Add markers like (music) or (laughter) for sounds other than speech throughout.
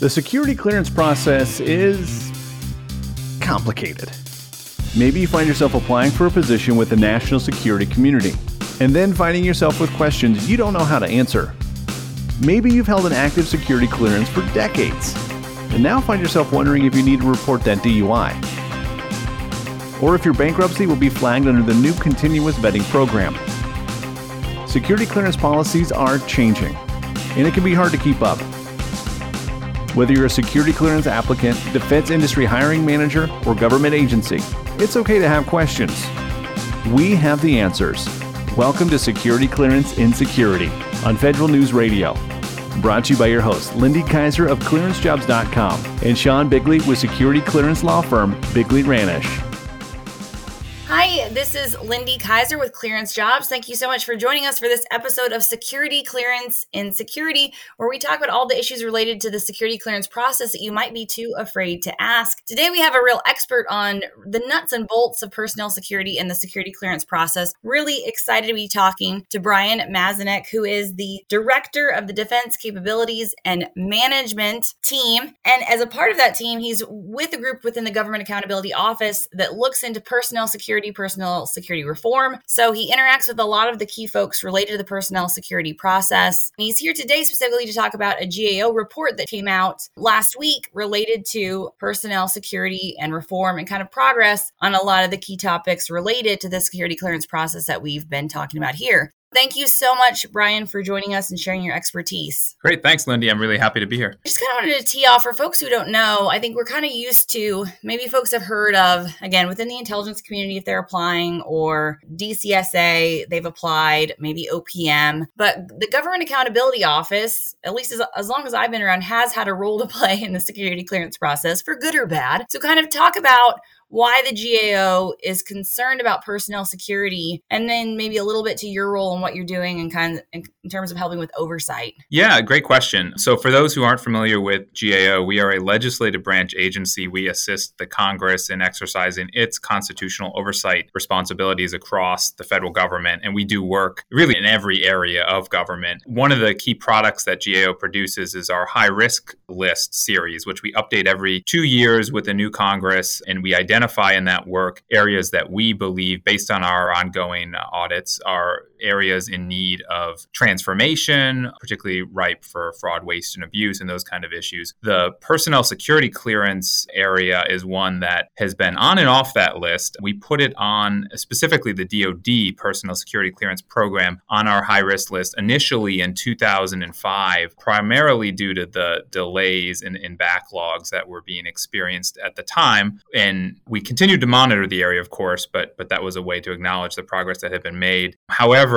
The security clearance process is complicated. Maybe you find yourself applying for a position with the national security community, and then finding yourself with questions you don't know how to answer. Maybe you've held an active security clearance for decades, and now find yourself wondering if you need to report that DUI. Or if your bankruptcy will be flagged under the new continuous vetting program. Security clearance policies are changing, and it can be hard to keep up. Whether you're a security clearance applicant, defense industry hiring manager, or government agency, it's okay to have questions. We have the answers. Welcome to Security Clearance in Security on Federal News Radio. Brought to you by your host, Lindy Kyzer of ClearanceJobs.com and Sean Bigley with security clearance law firm Bigley Ranish. Hi, this is Lindy Kyzer with Clearance Jobs. Thank you so much for joining us for this episode of Security Clearance in Security, where we talk about all the issues related to the security clearance process that you might be too afraid to ask. Today, we have a real expert on the nuts and bolts of personnel security and the security clearance process. Really excited to be talking to Brian Mazanec, who is the director of the Defense Capabilities and Management team. And as a part of that team, he's with a group within the Government Accountability Office that looks into personnel security security, personnel security reform. So he interacts with a lot of the key folks related to the personnel security process. He's here today specifically to talk about a GAO report that came out last week related to personnel security and reform and kind of progress on a lot of the key topics related to the security clearance process that we've been talking about here. Thank you so much, Brian, for joining us and sharing your expertise. Great. Thanks, Lindy. I'm really happy to be here. Just kind of wanted to tee off for folks who don't know. I think we're kind of used to maybe folks have heard of, again, within the intelligence community, if they're applying, or DCSA, they've applied, maybe OPM. But the Government Accountability Office, at least as, as long as I've been around, has had a role to play (laughs) in the security clearance process for good or bad. So, kind of talk about why the GAO is concerned about personnel security, and then maybe a little bit to your role and what you're doing and kind of in, terms of helping with oversight. Yeah, great question. So, for those who aren't familiar with GAO, we are a legislative branch agency. We assist the Congress in exercising its constitutional oversight responsibilities across the federal government, and we do work really in every area of government. One of the key products that GAO produces is our high risk list series, which we update every two years with a new Congress, and we identify identify in that work areas that we believe, based on our ongoing uh, audits, are areas in need of transformation, particularly ripe for fraud, waste, and abuse, and those kind of issues. The personnel security clearance area is one that has been on and off that list. We put it on specifically the DoD personnel security clearance program on our high risk list initially in 2005, primarily due to the delays and, backlogs that were being experienced at the time. And we continued to monitor the area, of course, but but that was a way to acknowledge the progress that had been made. However,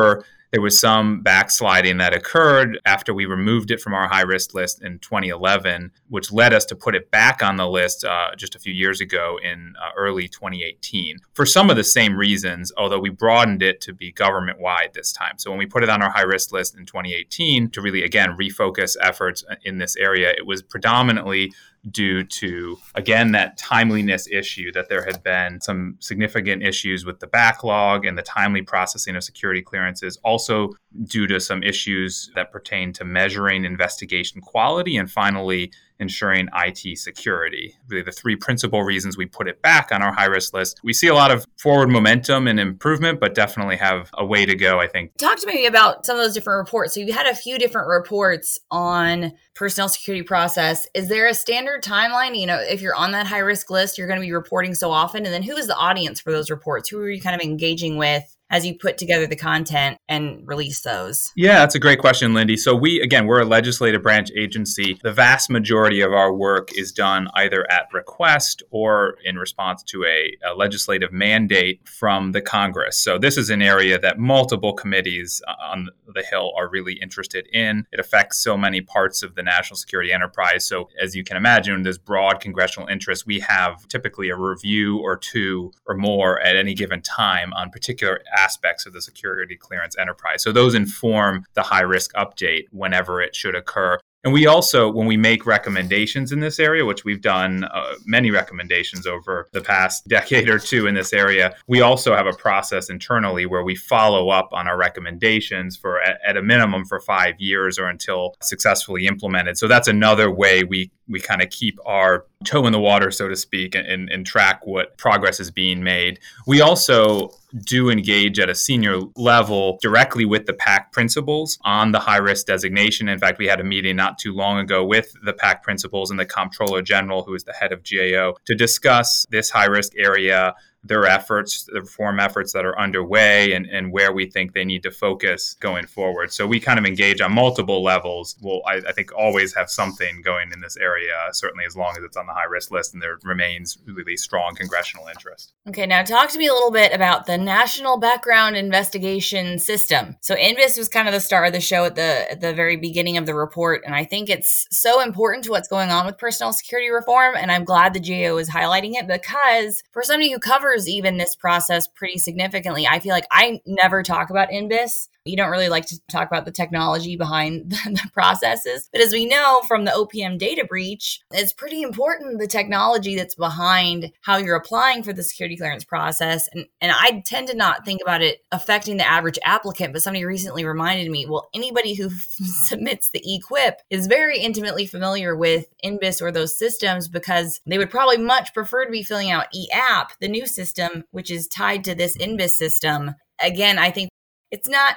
there was some backsliding that occurred after we removed it from our high risk list in 2011, which led us to put it back on the list uh, just a few years ago in uh, early 2018 for some of the same reasons, although we broadened it to be government wide this time. So when we put it on our high risk list in 2018 to really, again, refocus efforts in this area, it was predominantly due to, again, that timeliness issue that there had been some significant issues with the backlog and the timely processing of security clearances, also due to some issues that pertain to measuring investigation quality, and finally, ensuring IT security. Really, the three principal reasons we put it back on our high risk list. We see a lot of forward momentum and improvement, but definitely have a way to go, I think. Talk to me about some of those different reports. So, you've had a few different reports on personnel security process. Is there a standard timeline? You know, if you're on that high risk list, you're going to be reporting so often. And then who is the audience for those reports? Who are you kind of engaging with? As you put together the content and release those? Yeah, that's a great question, Lindy. So, we, again, we're a legislative branch agency. The vast majority of our work is done either at request or in response to a, a legislative mandate from the Congress. So, this is an area that multiple committees uh, on the Hill are really interested in. It affects so many parts of the national security enterprise. So, as you can imagine, there's broad congressional interest. We have typically a review or two or more at any given time on particular aspects of the security clearance enterprise. So those inform the high risk update whenever it should occur. And we also, when we make recommendations in this area, which we've done uh, many recommendations over the past (laughs) decade or two in this area, we also have a process internally where we follow up on our recommendations for at, at a minimum for five years or until successfully implemented. So that's another way we we kind of keep our toe in the water, so to speak, and, and track what progress is being made. We also do engage at a senior level directly with the PAC principals on the high risk designation. In fact, we had a meeting not too long ago with the PAC principals and the Comptroller General, who is the head of GAO, to discuss this high risk area their efforts, the reform efforts that are underway, and, and where we think they need to focus going forward. So we kind of engage on multiple levels. We'll, I, I think, always have something going in this area, certainly as long as it's on the high risk list and there remains really strong congressional interest. Okay, now talk to me a little bit about the National Background Investigation System. So NBIS was kind of the star of the show at the at the very beginning of the report, and I think it's so important to what's going on with personal security reform, and I'm glad the GAO is highlighting it because for somebody who covers even this process pretty significantly. I feel like I never talk about NBIS you don't really like to talk about the technology behind (laughs) the, processes. But as we know from the OPM data breach, it's pretty important the technology that's behind how you're applying for the security clearance process. And, and I tend to not think about it affecting the average applicant, but somebody recently reminded me well, anybody who (laughs) submits the e-QIP is very intimately familiar with NBIS or those systems because they would probably much prefer to be filling out eApp, the new system, which is tied to this NBIS system. Again, I think it's not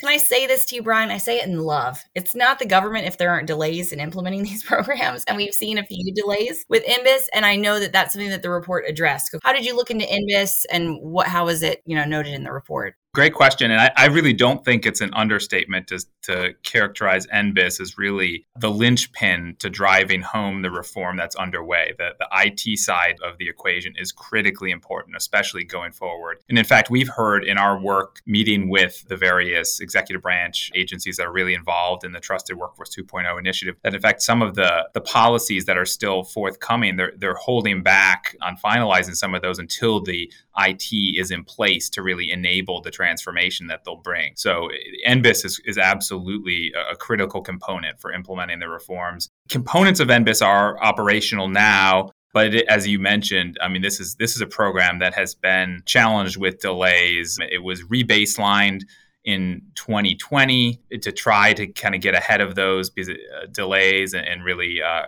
can I say this to you, Brian? I say it in love. It's not the government if there aren't delays in implementing (laughs) these programs. And we've seen a few delays with NBIS. And I know that that's something that the report addressed. How did you look into NBIS and what, how was it, you know, noted in the report? Great question. And I, I, really don't think it's an understatement to, to characterize NBIS as really the linchpin to driving home the reform that's underway. The, the IT side of the equation is critically important, especially going forward. And in fact, we've heard in our work meeting with the various executive branch agencies that are really involved in the Trusted Workforce 2.0 initiative that, in fact, some of the, the policies that are still forthcoming, they're, they're holding back on finalizing some of those until the IT is in place to really enable the transformation that they'll bring. So NBIS is, is absolutely a critical component for implementing the reforms. Components of NBIS are operational now, but as you mentioned, I mean, this is this is a program that has been challenged with delays. It was rebaselined in 2020 to try to kind of get ahead of those uh, delays and really uh,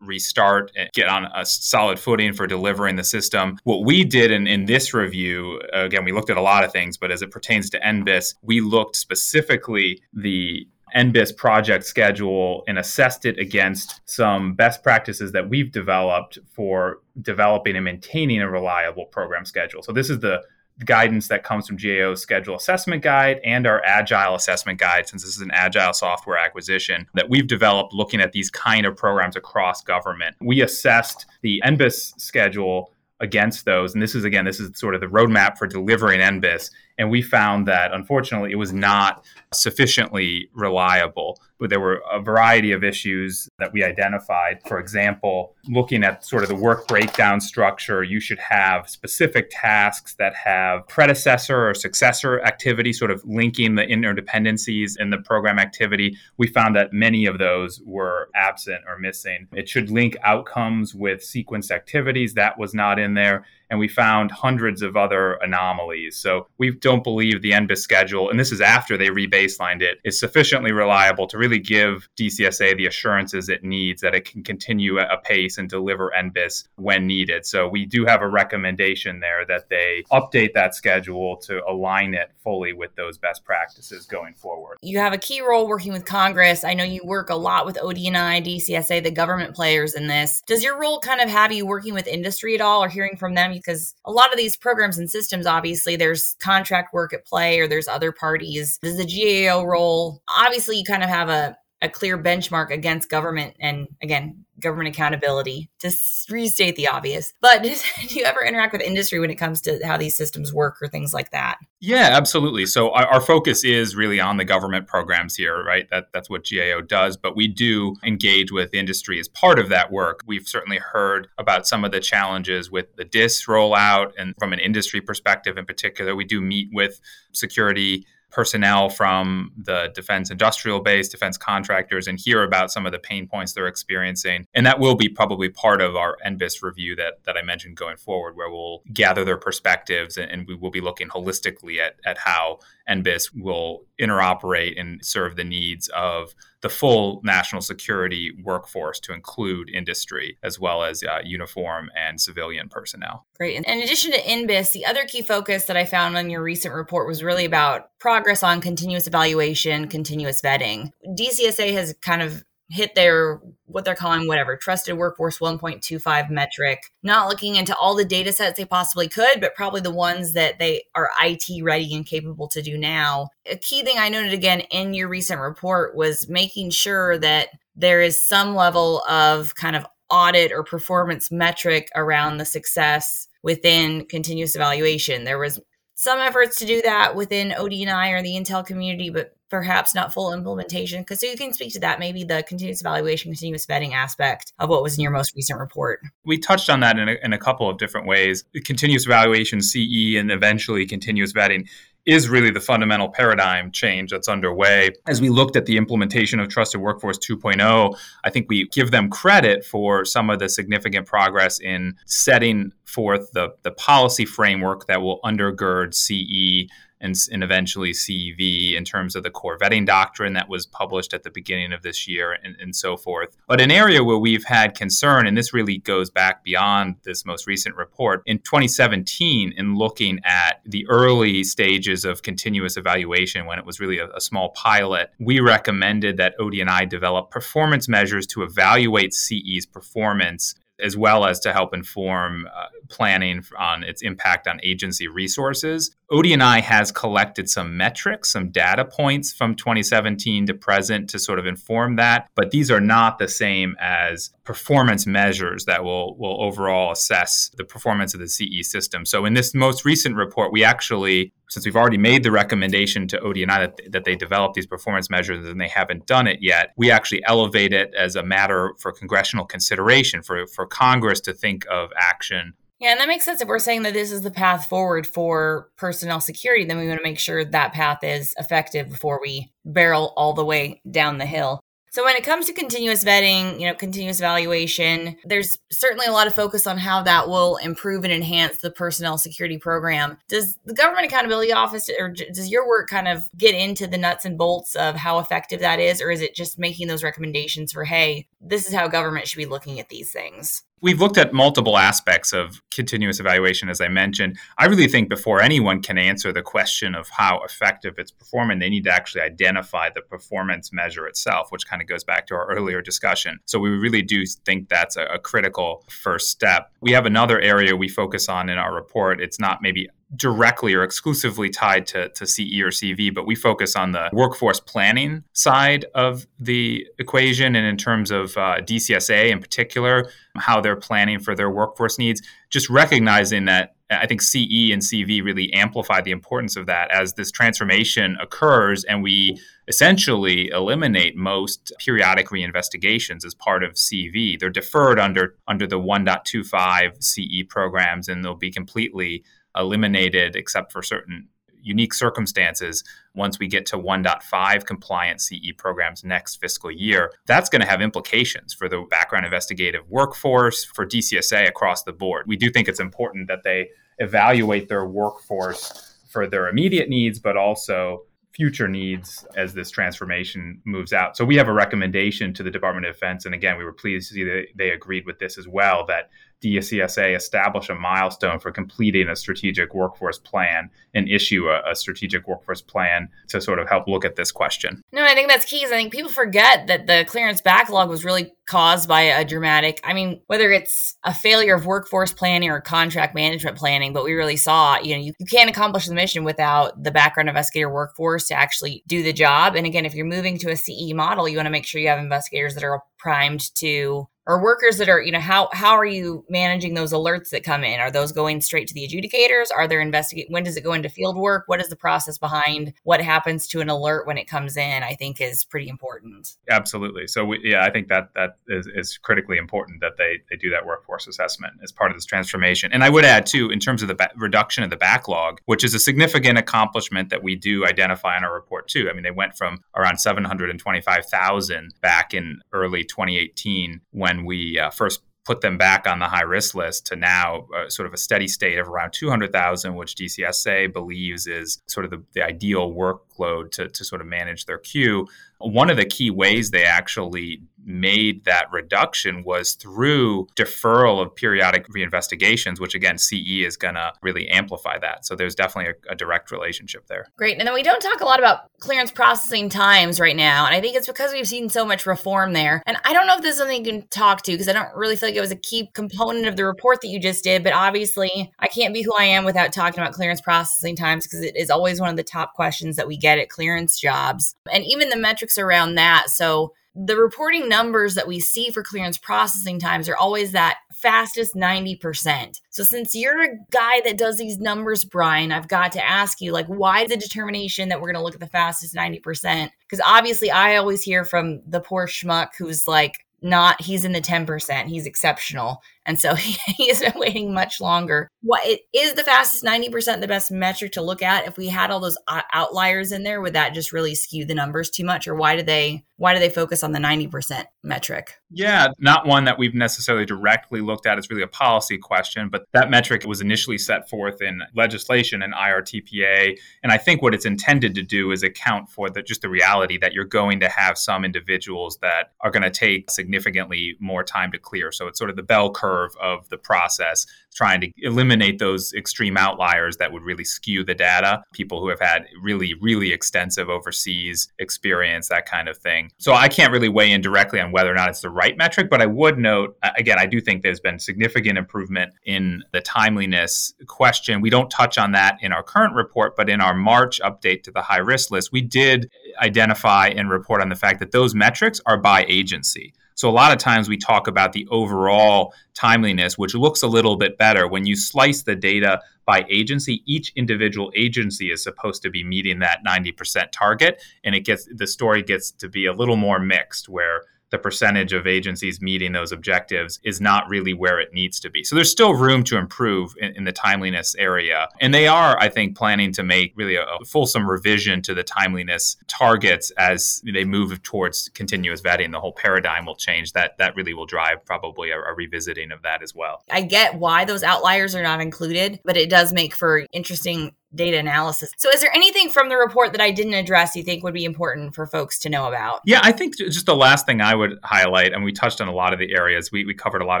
restart and get on a solid footing for delivering the system. What we did in, in this review, again, we looked at a lot of things, but as it pertains to NBIS, we looked specifically the NBIS project schedule and assessed it against some best practices that we've developed for developing and maintaining a reliable program schedule. So this is the guidance that comes from GAO's schedule assessment guide and our agile assessment guide, since this is an agile software acquisition that we've developed looking at these kind of programs across government. We assessed the NBIS schedule against those. And this is, again, this is sort of the roadmap for delivering NBIS. And we found that unfortunately it was not sufficiently reliable but there were a variety of issues that we identified. For example, looking at sort of the work breakdown structure, you should have specific tasks that have predecessor or successor activity, sort of linking the interdependencies in the program activity. We found that many of those were absent or missing. It should link outcomes with sequenced activities. That was not in there and we found hundreds of other anomalies. So we don't believe the NBIS schedule, and this is after they rebaselined it, is sufficiently reliable to really give DCSA the assurances it needs that it can continue at a pace and deliver NBIS when needed. So we do have a recommendation there that they update that schedule to align it fully with those best practices going forward. You have a key role working with Congress. I know you work a lot with ODNI, DCSA, the government players in this. Does your role kind of have you working with industry at all or hearing from them? Because a lot of these programs and systems, obviously, there's contract work at play or there's other parties. Does the GAO role, obviously, you kind of have a, a clear benchmark against government and again government accountability to restate the obvious. But (laughs) do you ever interact with industry when it comes to how these systems work or things like that? Yeah absolutely. So our, our, focus is really on the government programs here right? That, that's what gao does but we do engage with industry as part of that work. We've certainly heard about some of the challenges with the DISS rollout and from an industry perspective in particular. We do meet with security personnel from the defense industrial base, defense contractors, and hear about some of the pain points they're experiencing. And that will be probably part of our NBIS review that, that I mentioned going forward, where we'll gather their perspectives and, and we will be looking holistically at, at how NBIS will interoperate and serve the needs of the full national security workforce to include industry as well as uh, uniform and civilian personnel. Great. And in addition to NBIS, the other key focus that I found on your recent report was really about progress on continuous evaluation, continuous vetting. DCSA has kind of hit their what they're calling whatever trusted workforce 1.25 metric not looking into all the data sets they possibly could but probably the ones that they are IT ready and capable to do now. A key thing i noted again in your recent report was making sure that there is some level of kind of audit or performance metric around the success within continuous evaluation. There was some efforts to do that within ODNI or the Intel community, but perhaps not full implementation. Because so you can speak to that, maybe the continuous evaluation, continuous vetting aspect of what was in your most recent report. We touched on that in a, in a couple of different ways. Continuous evaluation, CE, and eventually continuous vetting is really the fundamental paradigm change that's underway. As we looked at the implementation of Trusted Workforce 2.0, I think we give them credit for some of the significant progress in setting forth the, the policy framework that will undergird CE and, and eventually CEV in terms of the core vetting doctrine that was published at the beginning of this year and, and so forth. But an area where we've had concern, and this really goes back beyond this most recent report, in 2017, in looking at the early stages of continuous evaluation when it was really a, a small pilot, we recommended that ODNI develop performance measures to evaluate CE's performance as well as to help inform uh, planning on its impact on agency resources. ODNI has collected some metrics, some data points from 2017 to present to sort of inform that, but these are not the same as performance measures that will, will overall assess the performance of the CE system. So in this most recent report, we actually since we've already made the recommendation to ODNI that, that they develop these performance measures and they haven't done it yet, we actually elevate it as a matter for congressional consideration for, for Congress to think of action yeah, and that makes sense. If we're saying that this is the path forward for personnel security, then we want to make sure that path is effective before we barrel all the way down the hill. So when it comes to continuous vetting, you know, continuous evaluation, there's certainly a lot of focus on how that will improve and enhance the personnel security program. Does the government accountability office or does your work kind of get into the nuts and bolts of how effective that is or is it just making those recommendations for hey, this is how government should be looking at these things? We've looked at multiple aspects of continuous evaluation, as I mentioned. I really think before anyone can answer the question of how effective it's performing, they need to actually identify the performance measure itself, which kind of goes back to our earlier discussion. So we really do think that's a, a critical first step. We have another area we focus on in our report. It's not maybe directly or exclusively tied to, to CE or CV, but we focus on the workforce planning side of the equation. And in terms of uh, DCSA in particular, how they're planning for their workforce needs, just recognizing that I think CE and CV really amplify the importance of that as this transformation occurs and we essentially eliminate most periodic reinvestigations as part of CV. They're deferred under under the 1.25 CE programs and they'll be completely eliminated except for certain unique circumstances once we get to 1.5 compliant CE programs next fiscal year. That's going to have implications for the background investigative workforce, for DCSA across the board. We do think it's important that they evaluate their workforce for their immediate needs, but also future needs as this transformation moves out. So we have a recommendation to the Department of Defense, and again, we were pleased to see that they agreed with this as well. That DCSA establish a milestone for completing a strategic workforce plan and issue a, a, strategic workforce plan to sort of help look at this question. No, I think that's key. I think people forget that the clearance backlog was really caused by a dramatic, I mean, whether it's a failure of workforce planning or contract management planning, but we really saw, you know, you, you can't accomplish the mission without the background investigator workforce to actually do the job. And again, if you're moving to a CE model, you want to make sure you have investigators that are primed to or workers that are, you know, how how are you managing those alerts that come in? Are those going straight to the adjudicators? Are there investigate when does it go into field work? What is the process behind what happens to an alert when it comes in? I think is pretty important. Absolutely. So we, yeah, I think that that is, is critically important that they they do that workforce assessment as part of this transformation. And I would add too, in terms of the ba- reduction of the backlog, which is a significant accomplishment that we do identify in our report too. I mean, they went from around 725,000 back in early 2018 when we uh, first put them back on the high risk list to now uh, sort of a steady state of around 200,000, which DCSA believes is sort of the, the ideal workload to, to sort of manage their queue. One of the key ways they actually made that reduction was through deferral of periodic reinvestigations, which again, CE is going to really amplify that. So there's definitely a, a, direct relationship there. Great. And then we don't talk a lot about clearance processing times right now. And I think it's because we've seen so much reform there. And I don't know if this is something you can talk to because I don't really feel like it was a key component of the report that you just did. But obviously, I can't be who I am without talking about clearance processing times because it is always one of the top questions that we get at clearance jobs. And even the metrics around that. So the reporting numbers that we see for clearance processing times are always that fastest 90%. So since you're a guy that does these numbers, Brian, I've got to ask you like why the determination that we're going to look at the fastest 90%? Because obviously I always hear from the poor schmuck who's like not he's in the 10%, he's exceptional. And so (laughs) he, he has been waiting much longer. What it is the fastest 90% the best metric to look at? If we had all those outliers in there, would that just really skew the numbers too much? Or why do they why do they focus on the 90% metric? Yeah, not one that we've necessarily directly looked at. It's really a policy question, but that metric was initially set forth in legislation and IRTPA. And I think what it's intended to do is account for the, just the reality that you're going to have some individuals that are going to take significantly more time to clear. So it's sort of the bell curve curve of the process, trying to eliminate those extreme outliers that would really skew the data. People who have had really, really extensive overseas experience, that kind of thing. So I can't really weigh in directly on whether or not it's the right metric, but I would note, again, I do think there's been significant improvement in the timeliness question. We don't touch on that in our current report, but in our March update to the high risk list, we did identify and report on the fact that those metrics are by agency. So a lot of times we talk about the overall timeliness, which looks a little bit better. When you slice the data by agency, each individual agency is supposed to be meeting that 90% target. And it gets the story gets to be a little more mixed where the percentage of agencies meeting those objectives is not really where it needs to be. So there's still room to improve in, in the timeliness area. And they are, I think, planning to make really a, a, fulsome revision to the timeliness targets as they move towards continuous vetting. The whole paradigm will change. That that really will drive probably a, a revisiting of that as well. I get why those outliers are not included, but it does make for interesting data analysis. So, is there anything from the report that I didn't address you think would be important for folks to know about? Yeah, I think just the last thing I would highlight, and we touched on a lot of the areas, we, we covered a lot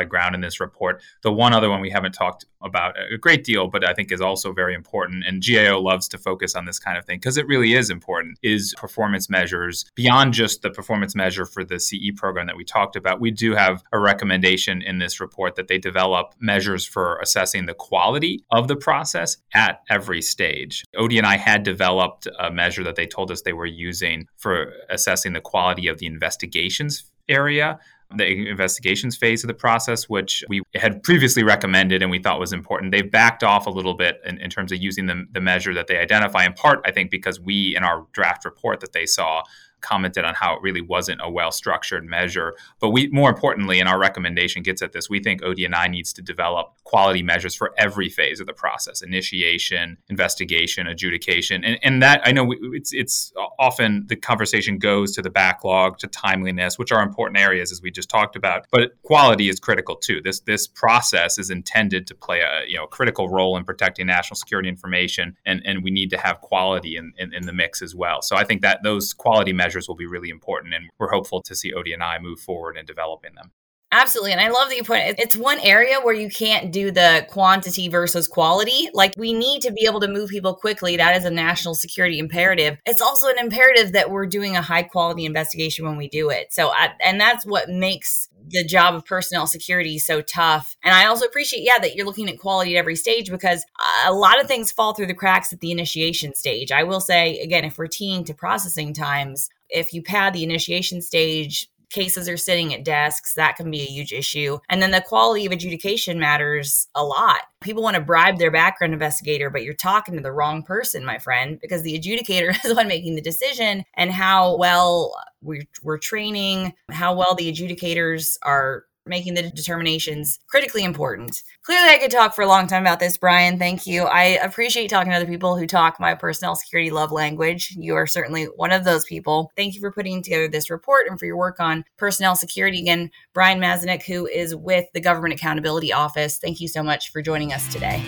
of ground in this report. The one other one we haven't talked about a great deal, but I think is also very important, and GAO loves to focus on this kind of thing because it really is important, is performance measures beyond just the performance measure for the CE program that we talked about. We do have a recommendation in this report that they develop measures for assessing the quality of the process at every stage stage. ODNI had developed a measure that they told us they were using for assessing the quality of the investigations area the investigations phase of the process, which we had previously recommended and we thought was important. They've backed off a little bit in, in terms of using the, the measure that they identify, in part, I think, because we, in our draft report that they saw, commented on how it really wasn't a well structured measure. But we, more importantly, and our recommendation gets at this, we think ODNI needs to develop quality measures for every phase of the process initiation, investigation, adjudication. And, and that I know it's, it's often the conversation goes to the backlog, to timeliness, which are important areas as we just talked about. But quality is critical too. This, this process is intended to play a you know, critical role in protecting national security information, and, and we need to have quality in, in, in the mix as well. So I think that those quality measures measures will be really important. And we're hopeful to see ODNI move forward in developing them. Absolutely. And I love that you point it's one area where you can't do the quantity versus quality. Like we need to be able to move people quickly. That is a national security imperative. It's also an imperative that we're doing a high quality investigation when we do it. So, I, and that's what makes the job of personnel security so tough. And I also appreciate, yeah, that you're looking at quality at every stage because a lot of things fall through the cracks at the initiation stage. I will say, again, if we're teeing to processing times, if you pad the initiation stage cases are sitting at desks. That can be a huge issue. And then the quality of adjudication matters a lot. People want to bribe their background investigator, but you're talking to the wrong person, my friend, because the adjudicator (laughs) is the one making the decision and how well we're, we're training, how well the adjudicators are making the determinations critically important. Clearly, I could talk for a long time about this, Brian. Thank you. I appreciate talking to other people who talk my personnel security love language. You are certainly one of those people. Thank you for putting together this report and for your work on personnel security. Again, Brian Mazanec, who is with the Government Accountability Office, thank you so much for joining us today.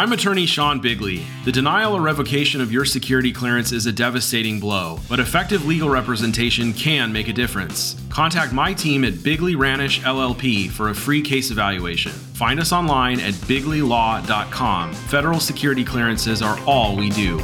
I'm attorney Sean Bigley. The denial or revocation of your security clearance is a devastating blow, but effective legal representation can make a difference. Contact my team at Bigley Ranish LLP for a free case evaluation. Find us online at bigleylaw.com. Federal security clearances are all we do.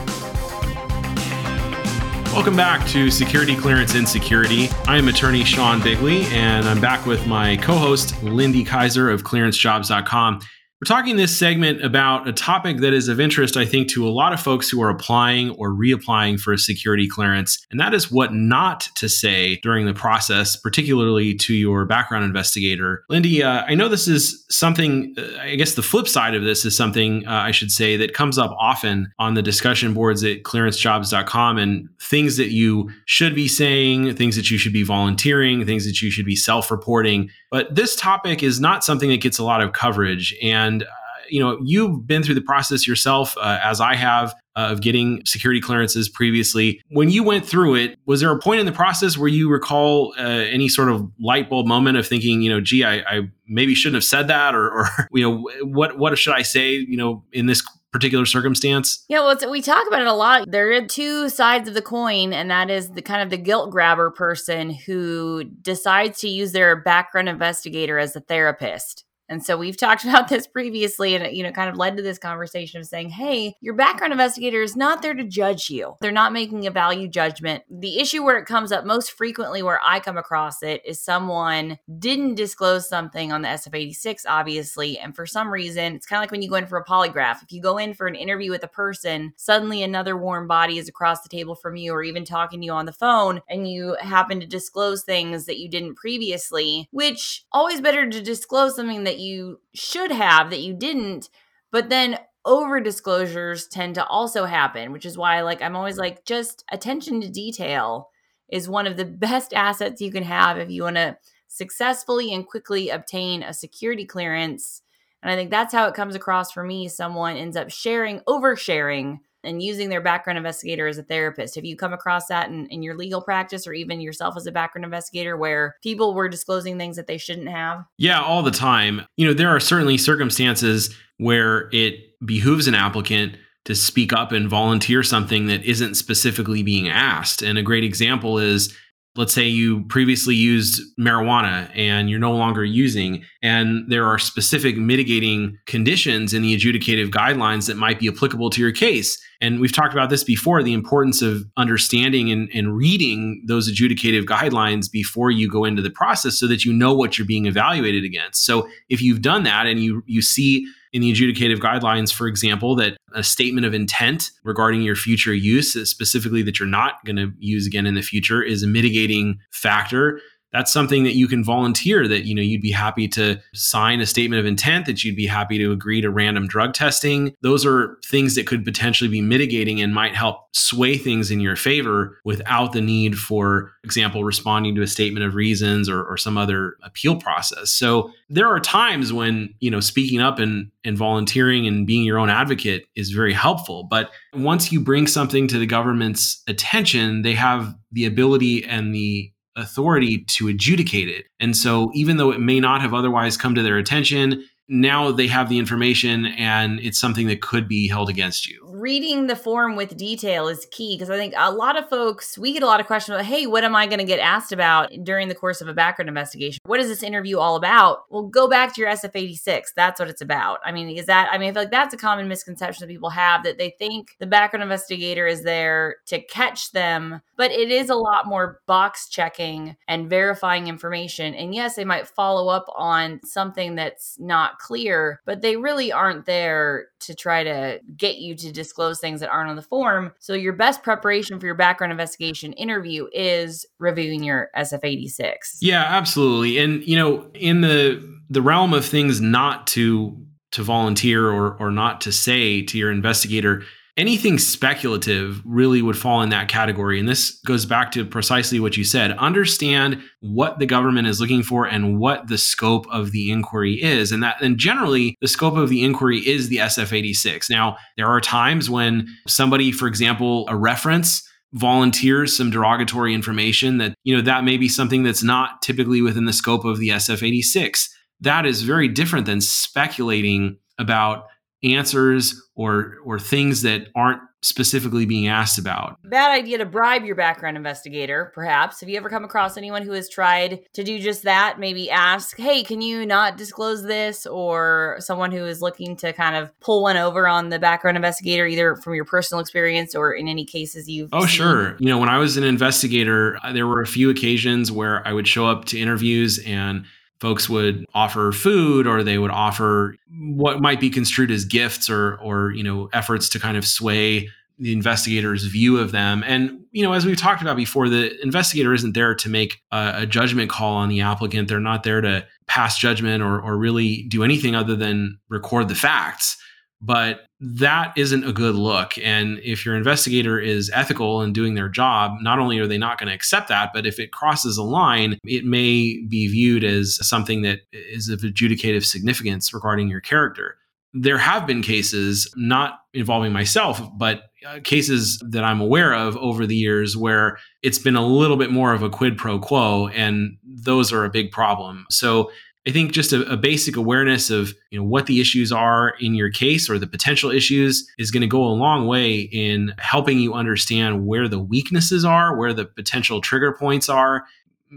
Welcome back to Security Clearance in Security. I am attorney Sean Bigley, and I'm back with my co host, Lindy Kyzer of clearancejobs.com. We're talking this segment about a topic that is of interest, I think, to a lot of folks who are applying or reapplying for a security clearance, and that is what not to say during the process, particularly to your background investigator. Lindy, uh, I know this is something, uh, I guess the flip side of this is something uh, I should say that comes up often on the discussion boards at clearancejobs.com and things that you should be saying, things that you should be volunteering, things that you should be self reporting. But this topic is not something that gets a lot of coverage. And, uh, you know, you've been through the process yourself, uh, as I have, uh, of getting security clearances previously. When you went through it, was there a point in the process where you recall uh, any sort of light bulb moment of thinking, you know, gee, I, I maybe shouldn't have said that, or, or, (laughs) you know, what what should I say, you know, in this particular circumstance? Yeah, well, we talk about it a lot. There are two sides of the coin, and that is the kind of the guilt grabber person who decides to use their background investigator as a therapist. And so we've talked (laughs) about this previously and it, you know kind of led to this conversation of saying, "Hey, your background investigator is not there to judge you. They're not making a value judgment." The issue where it comes up most frequently where I come across it is someone didn't disclose something on the SF86 obviously, and for some reason, it's kind of like when you go in for a polygraph. If you go in for an interview with a person, suddenly another warm body is across the table from you or even talking to you on the phone and you happen to disclose things that you didn't previously, which always better to disclose something that that you should have that you didn't, but then over disclosures tend to also happen, which is why like I'm always like just attention to detail is one of the (laughs) best assets you can have if you want to successfully and quickly obtain a security clearance. And I think that's how it comes across for me. Someone ends up sharing, oversharing and using their background investigator as a therapist. Have you come across that in, in your legal practice or even yourself as a background investigator where people were disclosing things that they shouldn't have? Yeah, all the time. You know, there are certainly circumstances where it behooves an applicant to speak up and volunteer something that isn't specifically being asked. And a great example is let's say you previously used marijuana and you're no longer using, and there are specific mitigating conditions in the adjudicative guidelines that might be applicable to your case. And we've talked about this before the importance of understanding and, and reading those adjudicative guidelines before you go into the process so that you know what you're being evaluated against. So if you've done that and you you see in the adjudicative guidelines, for example, that a statement of intent regarding your future use, specifically that you're not going to use again in the future, is a mitigating factor that's something that you can volunteer that you know you'd be happy to sign a statement of intent that you'd be happy to agree to random drug testing. Those are things that could potentially be mitigating and might help sway things in your favor without the need for example responding to a statement of reasons or, or some other appeal process. So there are times when you know speaking up and and volunteering and being your own advocate is very helpful. But once you bring something to the government's attention they have the ability and the authority to adjudicate it. And so, even though it may not have otherwise come to their attention, now they have the information and it's something that could be held against you. Reading the form with detail is key because I think a lot of folks, we get a lot of questions about, hey, what am I going to get asked about during the course of a background investigation? What is this interview all about? Well, go back to your SF 86. That's what it's about. I mean, is that, I mean, I feel like that's a common misconception that people have that they think the background investigator is there to catch them, but it is a lot more box checking and verifying information. And yes, they might follow up on something that's not clear, but they really aren't there to try to get you to disclose things that aren't on the form. So your best preparation for your background investigation interview is reviewing your SF 86. Yeah, absolutely. And you know, in the the realm of things not to to volunteer or or not to say to your investigator anything speculative really would fall in that category. And this goes back to precisely what you said. Understand what the government is looking for and what the scope of the inquiry is. And that and generally the scope of the inquiry is the SF86 now there are times when somebody for example a reference volunteers some derogatory information that you know that may be something that's not typically within the scope of the SF86 that is very different than speculating about answers or or things that aren't specifically being asked about. Bad idea to bribe your background investigator, perhaps. Have you ever come across anyone who has tried to do just that? Maybe ask, hey, can you not disclose this? Or someone who is looking to kind of pull one over on the background investigator, either from your personal experience or in any cases you've. Oh, seen? sure. You know, when I was an investigator, uh, there were a few occasions where I would show up to interviews and folks would offer food or they would offer what might be construed as gifts or or you know efforts to kind of sway the investigator's view of them. And you know as we've talked about before the investigator isn't there to make a, a judgment call on the applicant. They're not there to pass judgment or or really do anything other than record the facts but that isn't a good look. And if your investigator is ethical and doing their job, not only are they not going to accept that, but if it crosses a line, it may be viewed as something that is of adjudicative significance regarding your character. There have been cases, not involving myself, but uh, cases that I'm aware of over the years where it's been a little bit more of a quid pro quo, and those are a big problem. So I think just a, a, basic awareness of you know what the issues are in your case or the potential issues is going to go a long way in helping you understand where the weaknesses are, where the potential trigger points are,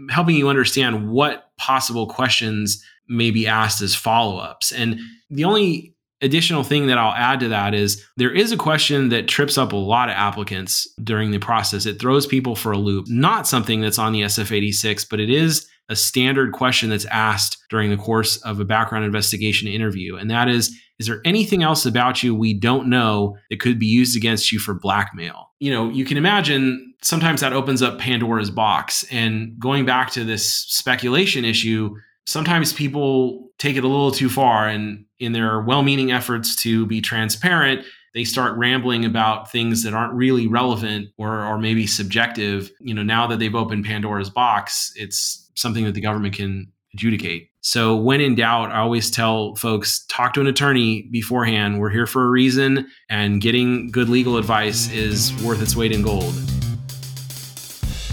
helping you understand what possible questions may be asked as follow-ups. And the only additional thing that I'll add to that is there is a question that trips up a lot of applicants during the process. It throws people for a loop. Not something that's on the SF86, but it is a standard question that's asked during the course of a background investigation interview. And that is Is there anything else about you we don't know that could be used against you for blackmail? You know, you can imagine sometimes that opens up Pandora's box. And going back to this speculation issue, sometimes people take it a little too far and in their well-meaning efforts to be transparent they start rambling about things that aren't really relevant or, or maybe subjective you know now that they've opened pandora's box it's something that the government can adjudicate so when in doubt i always tell folks talk to an attorney beforehand we're here for a reason and getting good legal advice is worth its weight in gold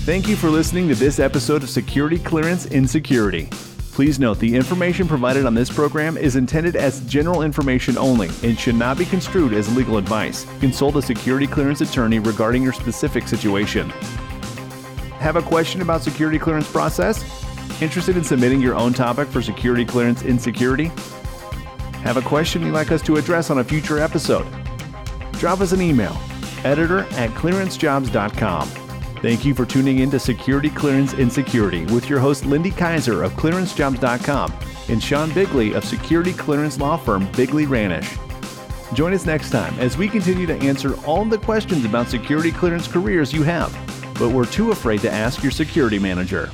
thank you for listening to this episode of security clearance in security Please note the information provided on this program is intended as general information only and should not be construed as legal advice. Consult a security clearance attorney regarding your specific situation. Have a question about security clearance process? Interested in submitting your own topic for security clearance in security? Have a question you'd like us to address on a future episode? Drop us an email, editor at clearancejobs.com. Thank you for tuning in to Security Clearance in Security with your host Lindy Kyzer of ClearanceJobs.com and Sean Bigley of security clearance law firm Bigley Ranish. Join us next time as we continue to answer all the questions about security clearance careers you have, but we're too afraid to ask your security manager.